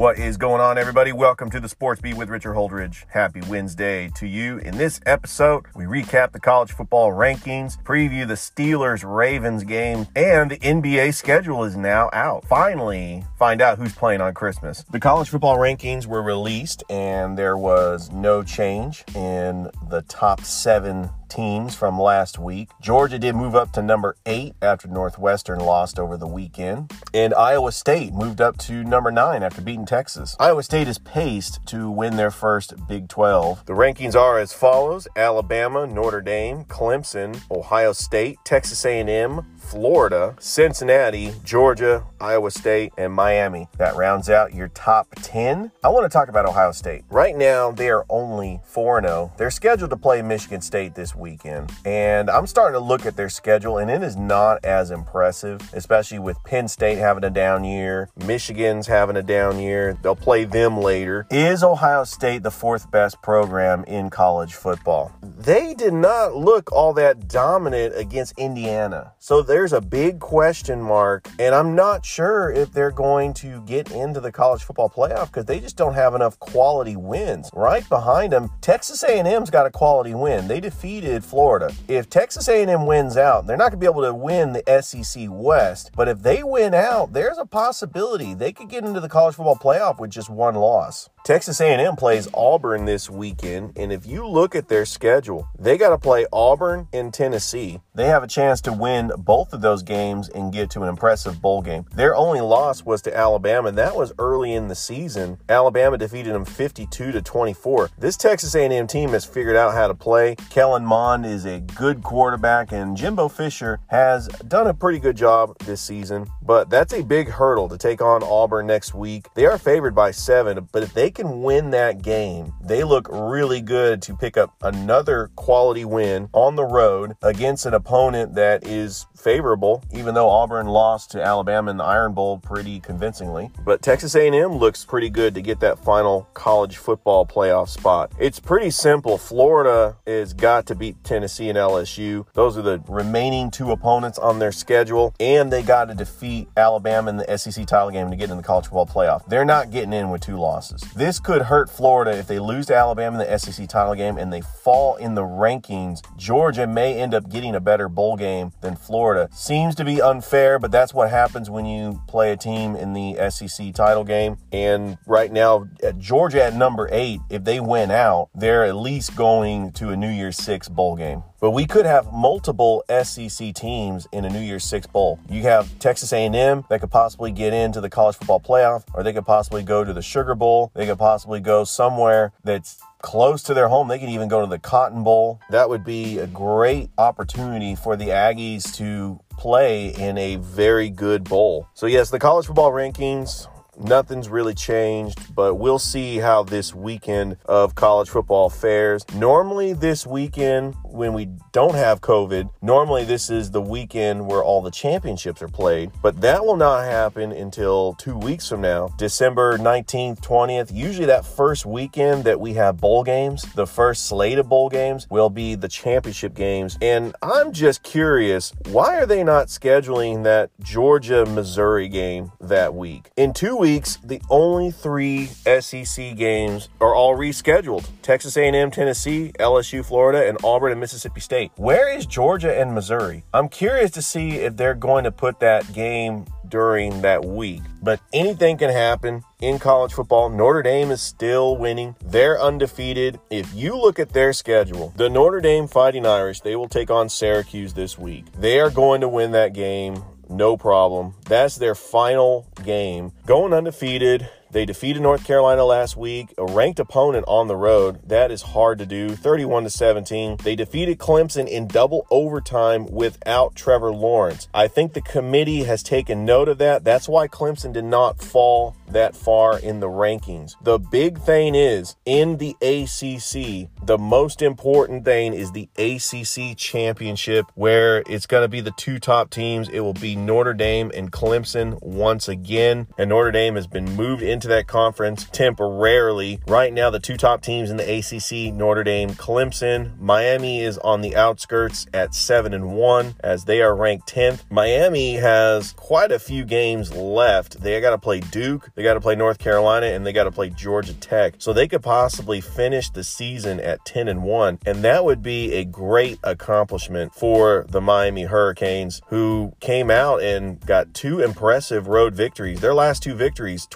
What is going on, everybody? Welcome to the Sports Beat with Richard Holdridge. Happy Wednesday to you. In this episode, we recap the college football rankings, preview the Steelers Ravens game, and the NBA schedule is now out. Finally, find out who's playing on Christmas. The college football rankings were released, and there was no change in the top seven teams from last week. Georgia did move up to number eight after Northwestern lost over the weekend. And Iowa State moved up to number nine after beating Texas. Iowa State is paced to win their first Big 12. The rankings are as follows Alabama, Notre Dame, Clemson, Ohio State, Texas A&M, Florida, Cincinnati, Georgia, Iowa State, and Miami. That rounds out your top 10. I want to talk about Ohio State. Right now, they are only 4 0. They're scheduled to play Michigan State this weekend. And I'm starting to look at their schedule, and it is not as impressive, especially with Penn State having a down year, Michigan's having a down year. They'll play them later. Is Ohio State the fourth best program in college football? They did not look all that dominant against Indiana. So there's a big question mark, and I'm not sure if they're going to get into the college football playoff because they just don't have enough quality wins. Right behind them, Texas A&M's got a quality win. They defeated Florida. If Texas A&M wins out, they're not going to be able to win the SEC West, but if they win out, there's a possibility they could get into the college football playoff with just one loss. Texas A&M plays Auburn this weekend, and if you look at their schedule, they got to play Auburn and Tennessee. They have a chance to win both of those games and get to an impressive bowl game. Their only loss was to Alabama, and that was early in the season. Alabama defeated them 52 to 24. This Texas A&M team has figured out how to play. Kellen is a good quarterback, and Jimbo Fisher has done a pretty good job this season. But that's a big hurdle to take on Auburn next week. They are favored by seven, but if they can win that game, they look really good to pick up another quality win on the road against an opponent that is favorable, even though Auburn lost to Alabama in the Iron Bowl pretty convincingly. But Texas A&M looks pretty good to get that final college football playoff spot. It's pretty simple. Florida has got to beat Tennessee and LSU. Those are the remaining two opponents on their schedule, and they got to defeat Alabama in the SEC title game to get in the college football playoff. They're not getting in with two losses. This could hurt Florida if they lose to Alabama in the SEC title game and they fall in the rankings. Georgia may end up getting a better bowl game than Florida. Seems to be unfair, but that's what happens when you play a team in the SEC title game. And right now, at Georgia at number eight, if they win out, they're at least going to a New Year's Six bowl game. But we could have multiple SEC teams in a New Year's Six bowl. You have Texas A&M that could possibly get into the college football playoff, or they could possibly go to the Sugar Bowl. They could possibly go somewhere that's close to their home. They could even go to the Cotton Bowl. That would be a great opportunity for the Aggies to play in a very good bowl. So, yes, the college football rankings. Nothing's really changed, but we'll see how this weekend of college football fares. Normally, this weekend, when we don't have COVID, normally this is the weekend where all the championships are played, but that will not happen until two weeks from now, December 19th, 20th. Usually, that first weekend that we have bowl games, the first slate of bowl games will be the championship games. And I'm just curious, why are they not scheduling that Georgia Missouri game that week? In two weeks, the only three SEC games are all rescheduled Texas A&M, Tennessee, LSU, Florida, and Auburn and Mississippi State. Where is Georgia and Missouri? I'm curious to see if they're going to put that game during that week. But anything can happen in college football. Notre Dame is still winning. They're undefeated. If you look at their schedule, the Notre Dame Fighting Irish, they will take on Syracuse this week. They are going to win that game. No problem. That's their final game. Going undefeated. They defeated North Carolina last week, a ranked opponent on the road. That is hard to do. 31 to 17. They defeated Clemson in double overtime without Trevor Lawrence. I think the committee has taken note of that. That's why Clemson did not fall that far in the rankings. The big thing is in the ACC, the most important thing is the ACC championship, where it's going to be the two top teams. It will be Notre Dame and Clemson once again. And Notre Dame has been moved into that conference temporarily. Right now, the two top teams in the ACC, Notre Dame, Clemson. Miami is on the outskirts at 7 and 1 as they are ranked 10th. Miami has quite a few games left. They got to play Duke, they got to play North Carolina, and they got to play Georgia Tech. So they could possibly finish the season at 10 and 1, and that would be a great accomplishment for the Miami Hurricanes who came out and got two impressive road victories. Their last two victories,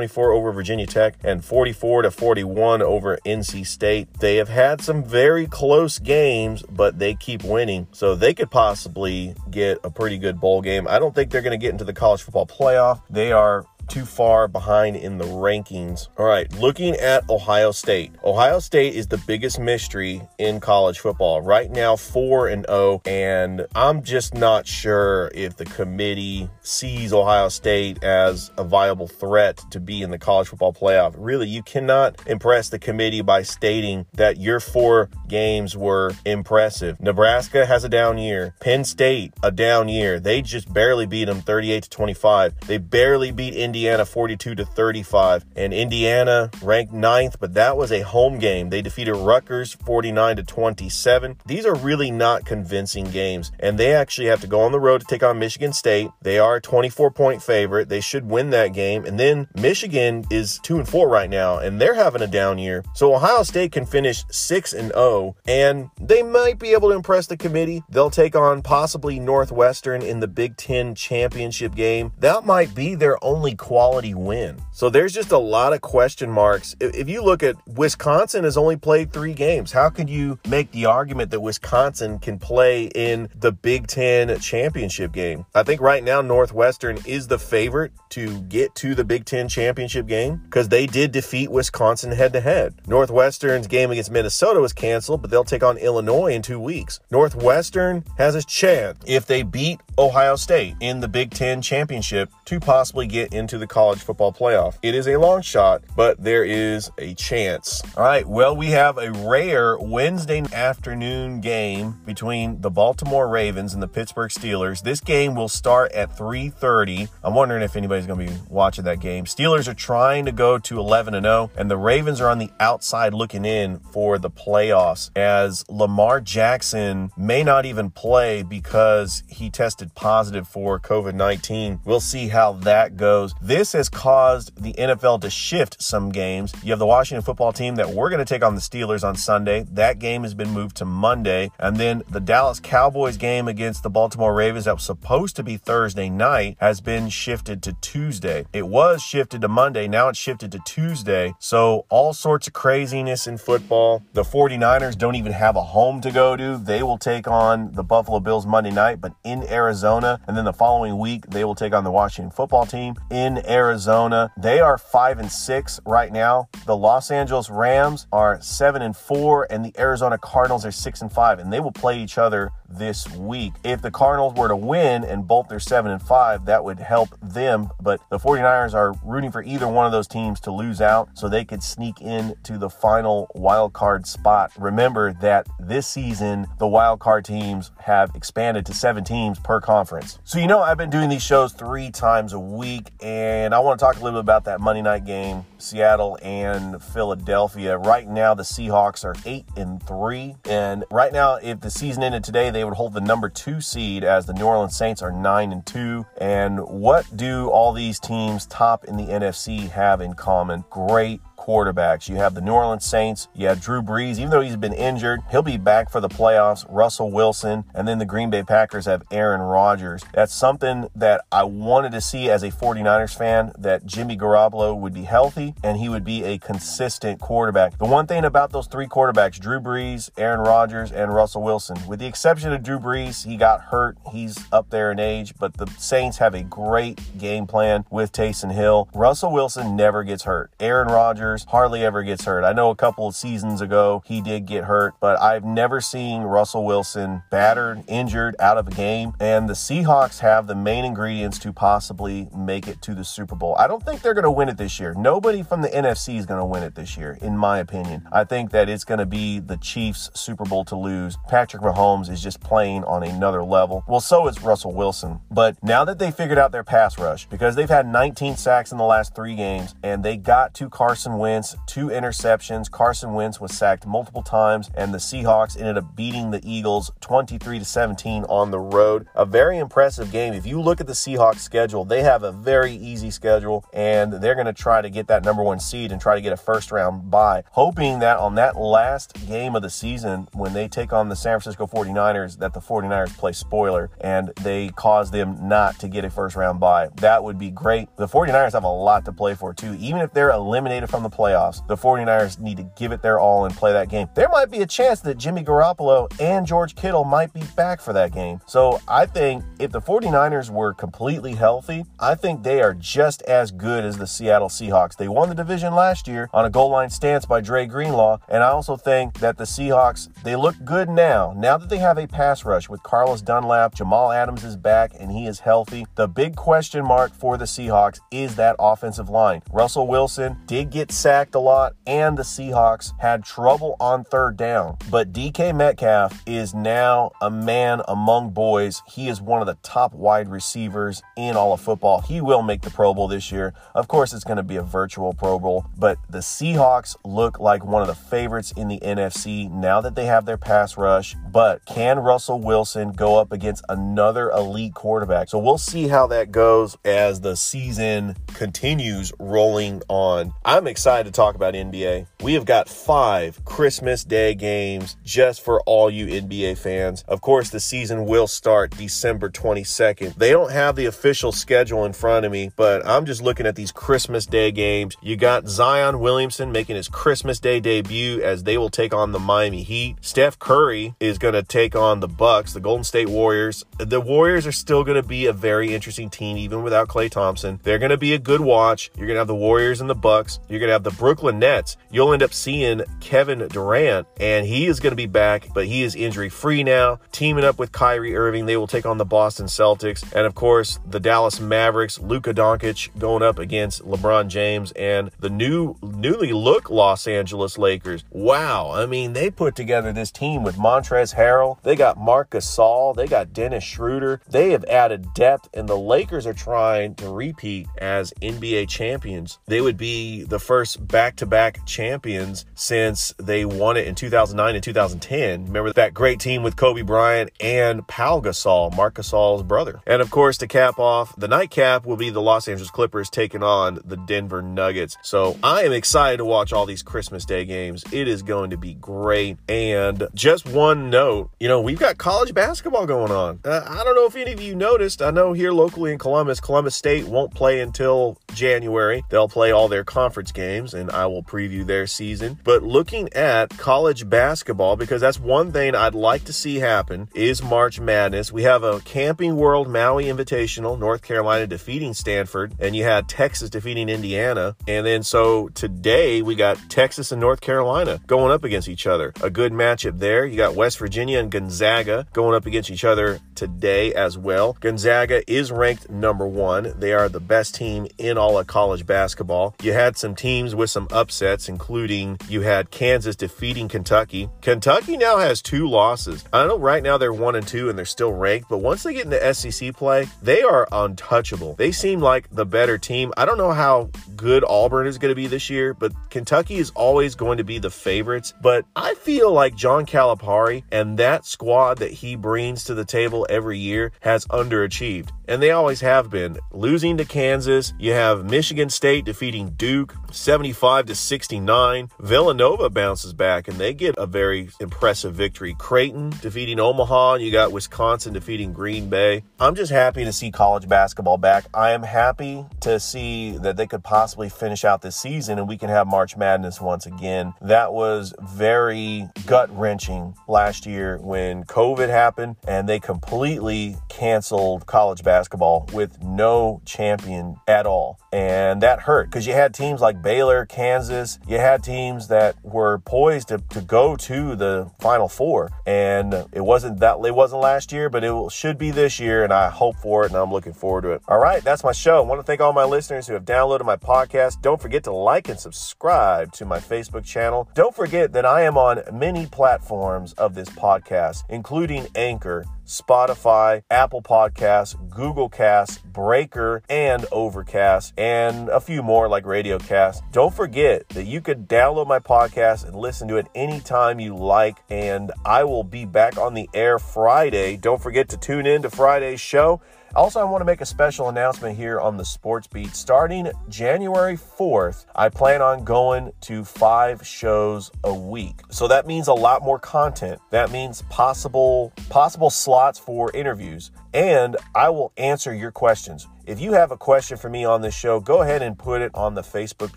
25-24 over Virginia Tech and 44 to 41 over NC State. They have had some very close games, but they keep winning. So they could possibly get a pretty good bowl game. I don't think they're going to get into the college football playoff. They are too far behind in the rankings. All right, looking at Ohio State. Ohio State is the biggest mystery in college football. Right now 4 and 0 and I'm just not sure if the committee sees Ohio State as a viable threat to be in the college football playoff. Really, you cannot impress the committee by stating that your four games were impressive. Nebraska has a down year. Penn State a down year. They just barely beat them 38 to 25. They barely beat Indiana Indiana 42 to 35. And Indiana ranked ninth, but that was a home game. They defeated Rutgers 49 to 27. These are really not convincing games, and they actually have to go on the road to take on Michigan State. They are a 24 point favorite. They should win that game. And then Michigan is 2 and 4 right now, and they're having a down year. So Ohio State can finish 6 and 0, and they might be able to impress the committee. They'll take on possibly Northwestern in the Big Ten championship game. That might be their only quality win. So there's just a lot of question marks. If you look at Wisconsin has only played three games, how can you make the argument that Wisconsin can play in the Big Ten championship game? I think right now Northwestern is the favorite to get to the Big Ten championship game because they did defeat Wisconsin head to head. Northwestern's game against Minnesota was canceled, but they'll take on Illinois in two weeks. Northwestern has a chance if they beat Ohio State in the Big Ten championship to possibly get into the college football playoff. It is a long shot, but there is a chance. All right, well, we have a rare Wednesday afternoon game between the Baltimore Ravens and the Pittsburgh Steelers. This game will start at 3:30. I'm wondering if anybody's going to be watching that game. Steelers are trying to go to 11 and 0, and the Ravens are on the outside looking in for the playoffs as Lamar Jackson may not even play because he tested positive for COVID 19. We'll see how that goes. This has caused the NFL to shift some games. You have the Washington football team that we're going to take on the Steelers on Sunday. That game has been moved to Monday. And then the Dallas Cowboys game against the Baltimore Ravens that was supposed to be Thursday night has been shifted to Tuesday. It was shifted to Monday. Now it's shifted to Tuesday. So all sorts of craziness in football. The 49ers don't even have a home to go to. They will take on the Buffalo Bills Monday night, but in Arizona. And then the following week, they will take on the Washington football team in Arizona. They are five and six right now. The Los Angeles Rams are seven and four, and the Arizona Cardinals are six and five, and they will play each other this week. If the Cardinals were to win and both their 7 and 5, that would help them, but the 49ers are rooting for either one of those teams to lose out so they could sneak in to the final wild card spot. Remember that this season the wild card teams have expanded to 7 teams per conference. So you know I've been doing these shows 3 times a week and I want to talk a little bit about that Monday night game, Seattle and Philadelphia. Right now the Seahawks are 8 and 3 and right now if the season ended today they would hold the number two seed as the New Orleans Saints are nine and two. And what do all these teams top in the NFC have in common? Great quarterbacks. You have the New Orleans Saints, you have Drew Brees, even though he's been injured, he'll be back for the playoffs. Russell Wilson, and then the Green Bay Packers have Aaron Rodgers. That's something that I wanted to see as a 49ers fan that Jimmy Garoppolo would be healthy and he would be a consistent quarterback. The one thing about those three quarterbacks, Drew Brees, Aaron Rodgers, and Russell Wilson, with the exception of Drew Brees, he got hurt. He's up there in age, but the Saints have a great game plan with Taysom Hill. Russell Wilson never gets hurt. Aaron Rodgers hardly ever gets hurt. I know a couple of seasons ago he did get hurt, but I've never seen Russell Wilson battered, injured, out of a game. And the Seahawks have the main ingredients to possibly make it to the Super Bowl. I don't think they're going to win it this year. Nobody from the NFC is going to win it this year, in my opinion. I think that it's going to be the Chiefs' Super Bowl to lose. Patrick Mahomes is just playing on another level. Well, so is Russell Wilson. But now that they figured out their pass rush, because they've had 19 sacks in the last three games, and they got to Carson Wentz, two interceptions. Carson Wentz was sacked multiple times, and the Seahawks ended up beating the Eagles 23 to 17 on the road. A very impressive game. If you look at the Seahawks schedule, they have a very easy schedule, and they're going to try to get that number one seed and try to get a first round bye, hoping that on that last game of the season, when they take on the San Francisco 49ers, that the 49ers play spoiler and they cause them not to get a first round bye. That would be great. The 49ers have a lot to play for, too. Even if they're eliminated from the playoffs, the 49ers need to give it their all and play that game. There might be a chance that Jimmy Garoppolo and George Kittle might be back for that game. So I think if the 49ers were completely healthy, I think they are just as good as the Seattle Seahawks. They won the division last year on a goal line stance by Dre Greenlaw, and I also think that the Seahawks, they look good now. Now that they have a pass rush with Carlos Dunlap, Jamal Adams is back and he is healthy. The big question mark for the Seahawks is that offensive line. Russell Wilson did get sacked a lot, and the Seahawks had trouble on third down. But DK Metcalf is now a man among boys. He is one of the top wide receivers in all of football. He will make the Pro Bowl this year. Of course, it's going to be a virtual Pro Bowl, but the Seahawks look like one of the favorites in the NFC now that they have their pass rush. But can Russell Wilson go up against another elite quarterback? So we'll see how that goes as the season continues rolling on. I'm excited to talk about NBA. We have got five Christmas Day games just for all you NBA fans. Of course, the season will start December 22nd. They don't have the official schedule in front of me, but I'm just looking at these Christmas Day games. You got Zion Williamson making his Christmas Day debut as they will take on the Miami Heat. Steph Curry is going to take on the Bucks, the Golden State Warriors. The Warriors are still going to be a very interesting team even without Klay Thompson. They're going to be a good watch. You're going to have the Warriors and the Bucks. You're going to have the Brooklyn Nets. You'll end up seeing Kevin Durant and he is going to be back, but he is injury free now. Teaming up with Kyrie Irving, they will take on the Boston Celtics and of course, the Dallas Mavericks, Luka Doncic going up against LeBron James and the new newly look Los Angeles Lakers. Wow, I mean, they put together this team with Montrezl Harrell. They got Marc Gasol, they got Dennis Schroeder. They have added depth and the Lakers are trying to repeat as NBA champions. They would be the first back-to-back champions since they won it in 2009 and 2010. Remember that great team with Kobe Bryant and Pau Gasol, Marc Gasol's brother. And of course, to cap off, the nightcap will be the Los Angeles Clippers taking on the Denver Nuggets. So I am excited to watch all these Christmas Day games. It is going to be great. And just one note, you know, we've got college basketball going on. Uh, I don't know if any of you noticed. I know here locally in Columbus, Columbus State won't play until January. They'll play all their conference games and I will preview their season. But looking at college basketball, because that's one thing I'd like to see happen, is March Madness. We have a Camping World Maui Invitational, North Carolina defeating Stanford, and you had Texas defeating Indiana. And then so today we got Texas and North Carolina going up against each other. A good matchup there. You got West Virginia and Gonzaga going up against each other today as well. Gonzaga is ranked number one. They are the best team in all of college basketball. You had some teams with some upsets, including you had Kansas defeating Kentucky. Kentucky now has two losses. I know right now they're one and two and they're still ranked, but once they get into SEC play, they are untouchable. They seem like the better team. I don't know how good Auburn is going to be this year, but Kentucky is always going to be the favorites. But I feel like John Calipari and that squad that he brings to the table every year has underachieved. And they always have been. Losing to Kansas, you have Michigan State defeating Duke 75 to 69. Villanova bounces back and they get a very impressive victory. Creighton defeating Omaha. And you got Wisconsin defeating Green Bay. I'm just happy to see college basketball back. I am happy to see that they could possibly finish out this season and we can have March Madness once again. That was very gut wrenching last year when COVID happened and they completely canceled college basketball with no champion at all. And that hurt because you had teams like Baylor, Kansas, you had teams that were poised to, to go to the Final Four. And it wasn't that it wasn't last year, but it should be this year, and I hope for it, and I'm looking forward to it. All right, that's my show. I want to thank all my listeners who have downloaded my podcast. Don't forget to like and subscribe to my Facebook channel. Don't forget that I am on many platforms of this podcast, including Anchor. Spotify, Apple Podcasts, Google Cast, Breaker, and Overcast, and a few more like Radiocast. Don't forget that you could download my podcast and listen to it anytime you like, and I will be back on the air Friday. Don't forget to tune in to Friday's show. Also, I want to make a special announcement here on the Sports Beat. Starting January 4th, I plan on going to five shows a week. So that means a lot more content. That means possible possible slots for interviews. And I will answer your questions. If you have a question for me on this show, go ahead and put it on the Facebook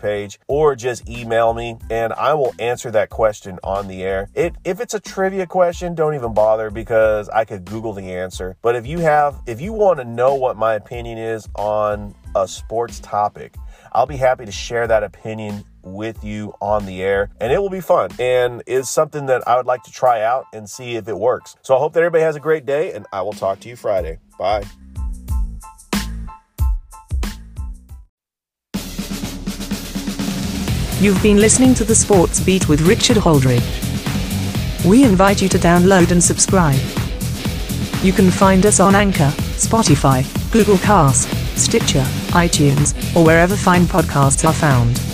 page or just email me and I will answer that question on the air. It, if it's a trivia question, don't even bother because I could Google the answer. But if you have, if you want to know what my opinion is on a sports topic, I'll be happy to share that opinion with you on the air and it will be fun and is something that I would like to try out and see if it works. So I hope that everybody has a great day and I will talk to you Friday. Bye. You've been listening to the Sports Beat with Richard Holdridge. We invite you to download and subscribe. You can find us on Anchor, Spotify, Google Cast, Stitcher, iTunes, or wherever fine podcasts are found.